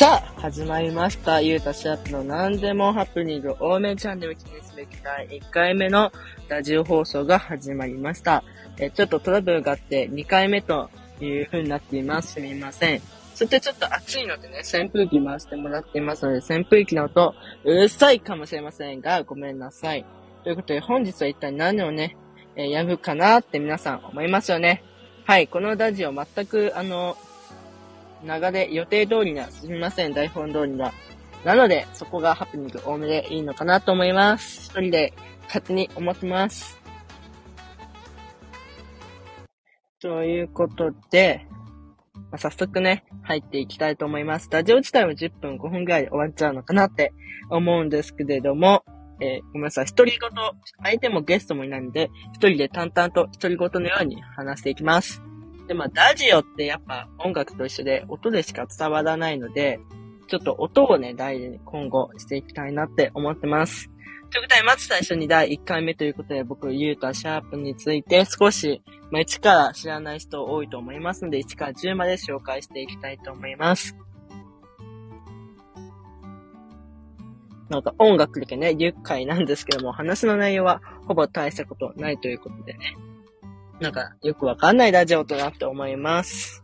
さあ、始まりました。ゆうたシャープの何でもハプニング多めチャンネル記念すべき第1回目のラジオ放送が始まりました。えちょっとトラブルがあって2回目という風になっています。すみません。そしてちょっと暑いのでね、扇風機回してもらっていますので、扇風機の音、うるさいかもしれませんが、ごめんなさい。ということで、本日は一体何をね、えやるかなって皆さん思いますよね。はい、このラジオ全く、あの、流れ、予定通りには進みません。台本通りには。なので、そこがハプニング多めでいいのかなと思います。一人で勝手に思ってます。ということで、まあ早速ね、入っていきたいと思います。ラジオ自体は10分5分ぐらいで終わっちゃうのかなって思うんですけれども、えーごめんなさい。一人ごと、相手もゲストもいないので、一人で淡々と一人ごとのように話していきます。で、まあ、ラジオってやっぱ音楽と一緒で音でしか伝わらないので、ちょっと音をね、大事に今後していきたいなって思ってます。ということで、まず最初に第1回目ということで、僕、ゆうたシャープについて少し、まあ、1から知らない人多いと思いますので、1から10まで紹介していきたいと思います。なんか音楽だけね、10回なんですけども、話の内容はほぼ大したことないということでね。なんか、よくわかんないラジオとなって思います。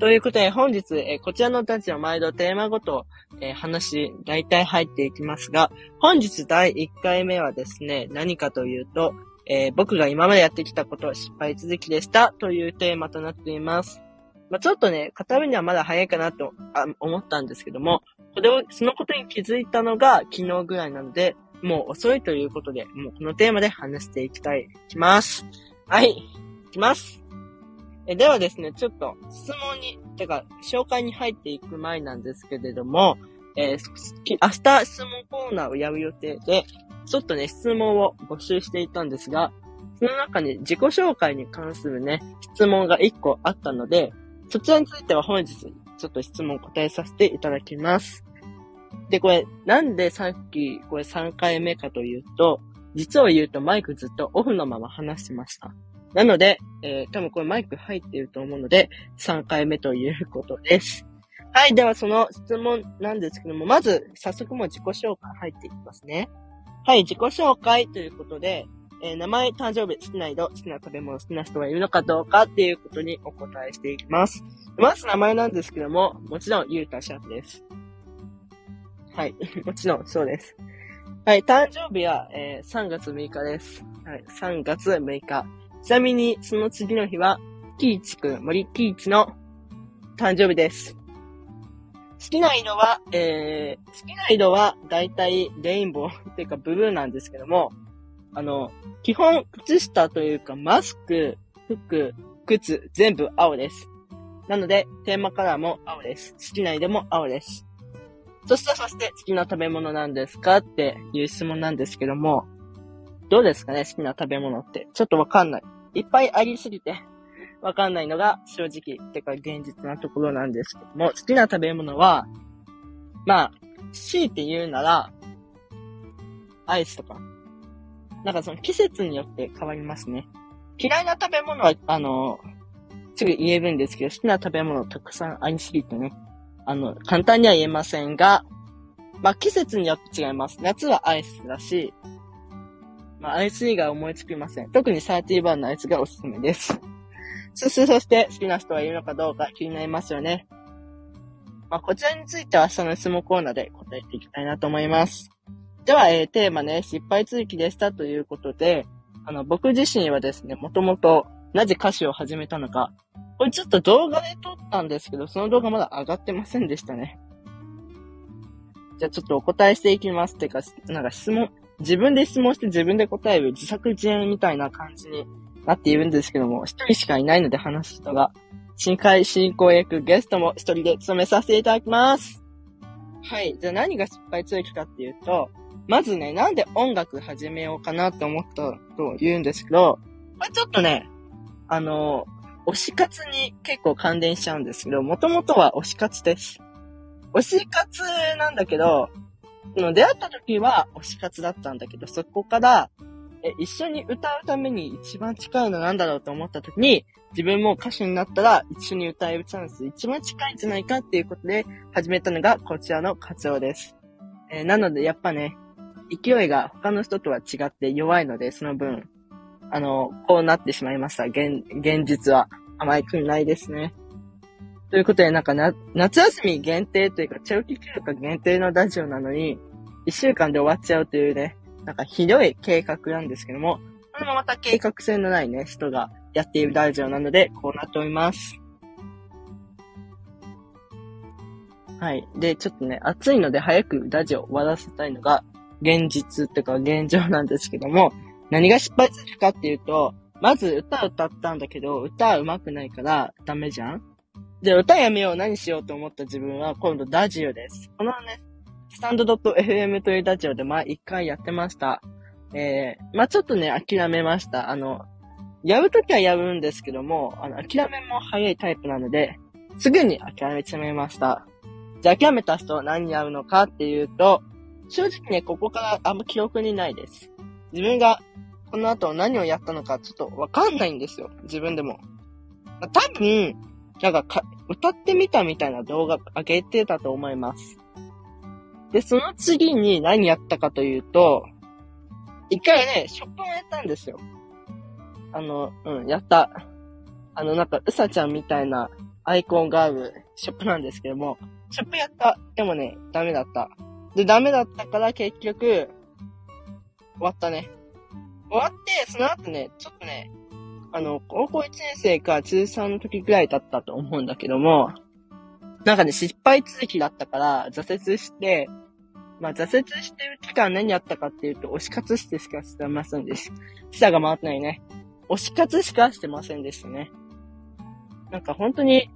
ということで、本日、えこちらのラジオ毎度テーマごと、えー話、大体入っていきますが、本日第1回目はですね、何かというと、えー僕が今までやってきたこと、失敗続きでしたというテーマとなっています。まあ、ちょっとね、語るにはまだ早いかなと思ったんですけども、これを、そのことに気づいたのが昨日ぐらいなので、もう遅いということで、もうこのテーマで話していきたい、いきます。はい、いきます。えではですね、ちょっと質問に、てか、紹介に入っていく前なんですけれども、えー明日質問コーナーをやる予定で、ちょっとね、質問を募集していたんですが、その中に自己紹介に関するね、質問が1個あったので、そちらについては本日、ちょっと質問を答えさせていただきます。で、これ、なんでさっき、これ3回目かというと、実を言うとマイクずっとオフのまま話してました。なので、えー、多分これマイク入ってると思うので、3回目ということです。はい、ではその質問なんですけども、まず、早速もう自己紹介入っていきますね。はい、自己紹介ということで、えー名前、誕生日、好きな色、好きな食べ物、好きな人がいるのかどうかっていうことにお答えしていきます。まず名前なんですけども、もちろん、ゆうたシャープです。はい、もちろん、そうです。はい、誕生日は、えー3月6日です。はい、3月6日。ちなみに、その次の日は、キーチくん、森キーチの誕生日です。好きな色は、えー、好きな色は、だいたいレインボーっていうかブルーなんですけども、あの、基本、靴下というか、マスク、服、靴、全部青です。なので、テーマカラーも青です。好きな色も青です。そして、そして、好きな食べ物なんですかっていう質問なんですけども、どうですかね好きな食べ物って。ちょっとわかんない。いっぱいありすぎて、わかんないのが正直、てか現実なところなんですけども、好きな食べ物は、まあ、強いて言うなら、アイスとか。なんかその季節によって変わりますね。嫌いな食べ物は、あの、すぐ言えるんですけど、好きな食べ物たくさんありすぎてね。あの、簡単には言えませんが、まあ季節によって違います。夏はアイスだし、まあアイス以外思いつきません。特にサーティーバーのアイスがおすすめです。そして、そして、好きな人はいるのかどうか気になりますよね。まあ、こちらについては明日の質問コーナーで答えていきたいなと思います。では、えー、テーマね、失敗続きでしたということで、あの、僕自身はですね、もともと、なぜ歌詞を始めたのか、これちょっと動画で撮ったんですけど、その動画まだ上がってませんでしたね。じゃあちょっとお答えしていきます。てか、なんか質問、自分で質問して自分で答える自作自演みたいな感じになっているんですけども、一人しかいないので話す人が、新会進行役ゲストも一人で務めさせていただきます。はい。じゃあ何が失敗続きかっていうと、まずね、なんで音楽始めようかなって思ったと言うんですけど、これちょっとね、あの、推し活に結構関連しちゃうんですけど、もともとは推し活です。推し活なんだけど、その出会った時は推し活だったんだけど、そこから、え、一緒に歌うために一番近いのなんだろうと思った時に、自分も歌手になったら一緒に歌えるチャンス一番近いんじゃないかっていうことで始めたのがこちらの活動です。えー、なのでやっぱね、勢いが他の人とは違って弱いので、その分、あの、こうなってしまいました。現、現実は。甘いくないですね。ということで、なんかな、夏休み限定というか、長期休暇限定のラジオなのに、一週間で終わっちゃうというね、なんかひどい計画なんですけども、これもまた計画性のないね、人がやっているラジオなので、こうなっております。はい。で、ちょっとね、暑いので早くラジオ終わらせたいのが、現実っていうか現状なんですけども、何が失敗するかっていうと、まず歌歌ったんだけど、歌は上手くないからダメじゃんで、歌やめよう、何しようと思った自分は今度ラジオです。このね、スタンド .fm というラジオでまあ一回やってました。えー、まあちょっとね、諦めました。あの、やるときはやるんですけども、あの、諦めも早いタイプなので、すぐに諦めちゃいました。じゃあ諦めた人は何やるのかっていうと、正直ね、ここからあんま記憶にないです。自分がこの後何をやったのかちょっとわかんないんですよ。自分でも。多分、なんかか、歌ってみたみたいな動画上げてたと思います。で、その次に何やったかというと、一回ね、ショップをやったんですよ。あの、うん、やった。あの、なんか、うさちゃんみたいなアイコンがあるショップなんですけども、ショップやった。でもね、ダメだった。で、ダメだったから結局、終わったね。終わって、その後ね、ちょっとね、あの、高校1年生か中3の時ぐらいだったと思うんだけども、なんかね、失敗続きだったから挫折して、まあ挫折してる期間何やったかっていうと、推し活してしかしてませんでした。下が回ってないね。推し活しかしてませんでしたね。なんか本当に、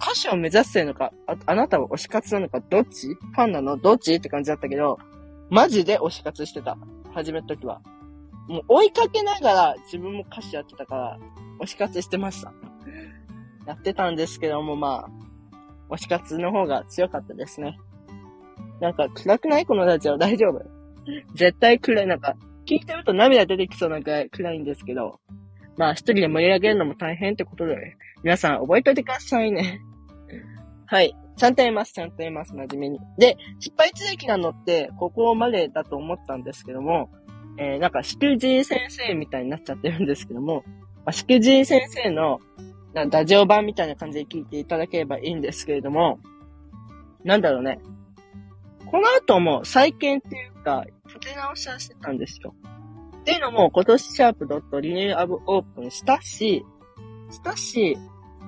歌手を目指してるのか、あ、あなたは推し活なのか、どっち？ファンなの？どっち？って感じだったけど、マジで推し活してた。始めた時は。もう追いかけながら自分も歌詞やってたから、推し活してました。やってたんですけども、まあ、推し活の方が強かったですね。なんか暗くないこのラジオ？大丈夫？絶対暗い。なんか、聞いてると涙出てきそうなくらい暗いんですけど、まあ一人で盛り上げるのも大変ってことで、皆さん覚えといてくださいね。はい。ちゃんと言います、ちゃんと言います、真面目に。で、失敗続きなのって、ここまでだと思ったんですけども、えー、なんか、しくじい先生みたいになっちゃってるんですけども、まあ、しくじい先生の、なラジオ版みたいな感じで聞いていただければいいんですけれども、なんだろうね。この後も再建っていうか、立て直しはしてたんですよ。っていうのも、今年シャープドットリニューアブオープンしたし、したし、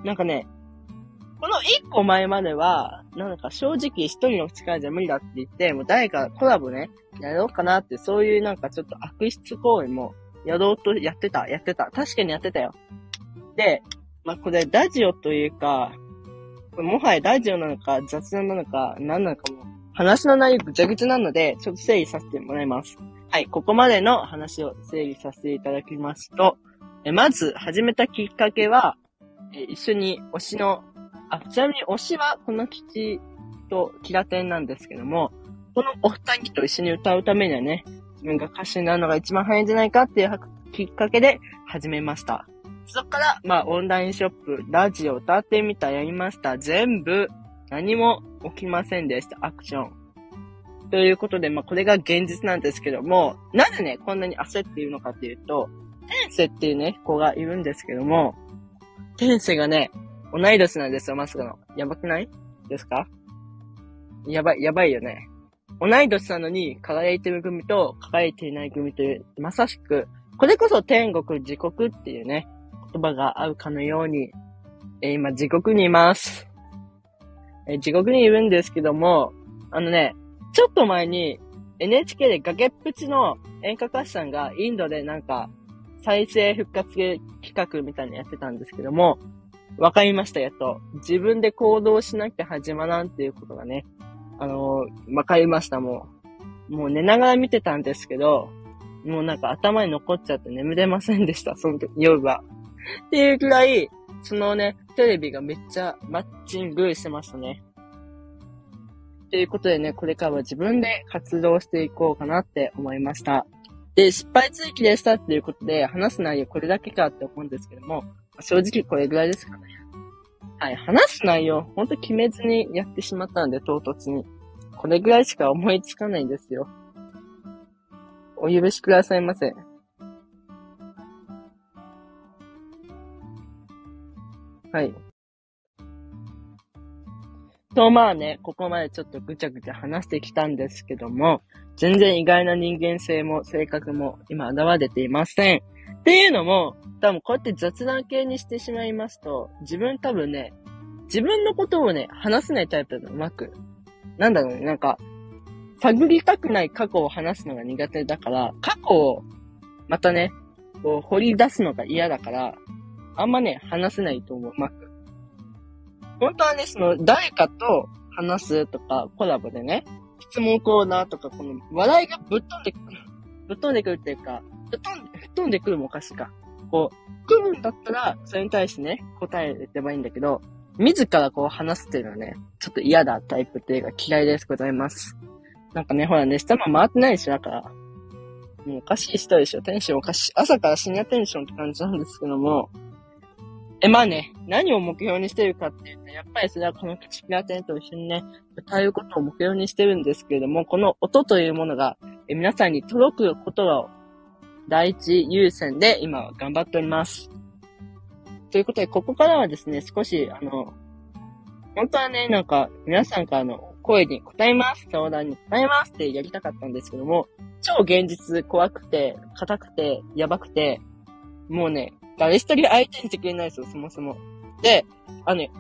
なんかね、この一個前までは、なんか正直一人の力じゃ無理だって言って、もう誰かコラボね、やろうかなって、そういうなんかちょっと悪質行為もやろうとやってた、やってた。確かにやってたよ。で、まあ、これラジオというか、もはやラジオなのか雑談なのか何なのかも、話の内容ぐちゃぐちゃなので、ちょっと整理させてもらいます。はい、ここまでの話を整理させていただきますと、えまず始めたきっかけは、え一緒に推しのあ、ちなみに推しはこの吉とキラテンなんですけども、このお二人と一緒に歌うためにはね、自分が歌手になるのが一番早いんじゃないかっていうきっかけで始めました。そこから、まあ、オンラインショップ、ラジオ、歌ってみた、やりました。全部、何も起きませんでした。アクション。ということで、まあ、これが現実なんですけども、なぜね、こんなに焦っているのかっていうと、天性っていうね、子がいるんですけども、天性がね、同い年なんですよ、まさかの。やばくない？ですか？やばい、やばいよね。同い年なのに、輝いてる組と輝いていない組という、まさしく、これこそ天国、地獄っていうね、言葉が合うかのように、えー、今、地獄にいます。えー、地獄にいるんですけども、あのね、ちょっと前に NHK で崖っぷちの演歌歌手さんがインドでなんか再生復活企画みたいなのやってたんですけども、わかりました、やっと。自分で行動しなきゃ始まらんっていうことがね、あのー、わかりました、もう。もう寝ながら見てたんですけど、もうなんか頭に残っちゃって眠れませんでした、その時、夜は。っていうくらい、そのね、テレビがめっちゃマッチングしてましたね。ということでね、これからは自分で活動していこうかなって思いました。で、失敗追記でしたっていうことで、話す内容これだけかって思うんですけども、正直これぐらいですかね。はい、話す内容、ほんと決めずにやってしまったので、唐突に。これぐらいしか思いつかないんですよ。お許しくださいませ。はい。と、まあね、ここまでちょっとぐちゃぐちゃ話してきたんですけども、全然意外な人間性も性格も今現れていません。っていうのも、多分こうやって雑談系にしてしまいますと、自分多分ね、自分のことをね、話せないタイプだうまく。なんだろうね、なんか、探りたくない過去を話すのが苦手だから、過去をまたね、こう掘り出すのが嫌だから、あんまね、話せないと思う、うまく。本当はね、その、誰かと話すとか、コラボでね、質問コーナーとか、この、話題がぶっ飛んでくる、ぶっ飛んでくるっていうか、ぶっ飛んで、吹っ飛んでくるもおかしいか。こう、来るんだったら、それに対してね、答えればいいんだけど、自らこう話すっていうのはね、ちょっと嫌だタイプっていうか嫌いですございます。なんかね、ほらね、下も回ってないでしょ、だから。もうおかしい人でしょ、テンションおかしい。朝から深夜テンションって感じなんですけども、え、まあね、何を目標にしてるかっていうと、やっぱりそれはこの口ピアテンと一緒にね、歌うことを目標にしてるんですけれども、この音というものが、え皆さんに届くことを第一優先で今は頑張っております。ということで、ここからはですね、少し、あの、本当はね、なんか、皆さんからの声に答えます、相談に答えますってやりたかったんですけども、超現実怖くて、硬くて、やばくて、もうね、誰一人相手にしてくれないですよ、そもそも。で、あのね、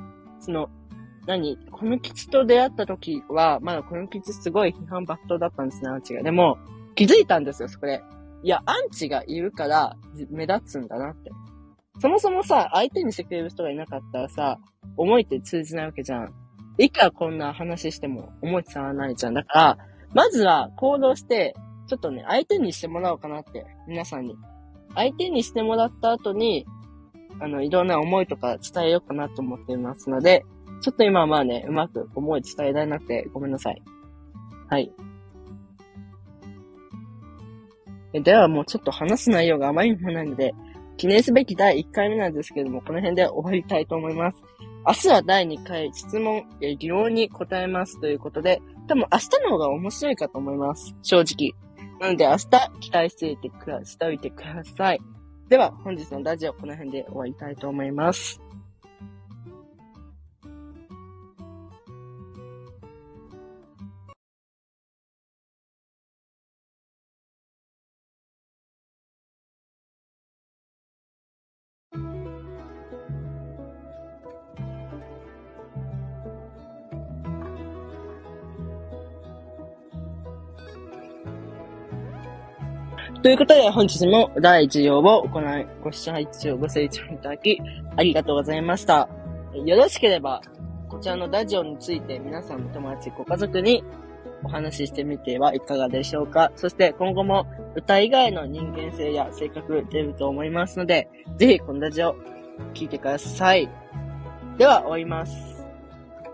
その、何？この吉と出会った時は、まだこの吉すごい批判抜刀だったんですね、アンチが。でも、気づいたんですよ、そこで。いや、アンチがいるから目立つんだなって。そもそもさ、相手にしてくれる人がいなかったらさ、思いって通じないわけじゃん。いくらこんな話しても思い伝わらないじゃん。だから、まずは行動して、ちょっとね、相手にしてもらおうかなって、皆さんに。相手にしてもらった後に、あの、いろんな思いとか伝えようかなと思っていますので、ちょっと今はまあね、うまく思い伝えられなくてごめんなさい。はい。ではもうちょっと話す内容があまりにもないので、記念すべき第1回目なんですけども、この辺で終わりたいと思います。明日は第2回質問、疑問に答えますということで、多分明日の方が面白いかと思います。正直。なので明日期待していてくだ、しておいてください。では、本日のラジオこの辺で終わりたいと思います。ということで、本日も第1話を行い、ご視聴配置をご清聴いただき、ありがとうございました。よろしければ、こちらのラジオについて皆さんの友達、ご家族にお話ししてみてはいかがでしょうか。そして今後も歌以外の人間性や性格出ると思いますので、ぜひこのラジオ聴いてください。では、終わります。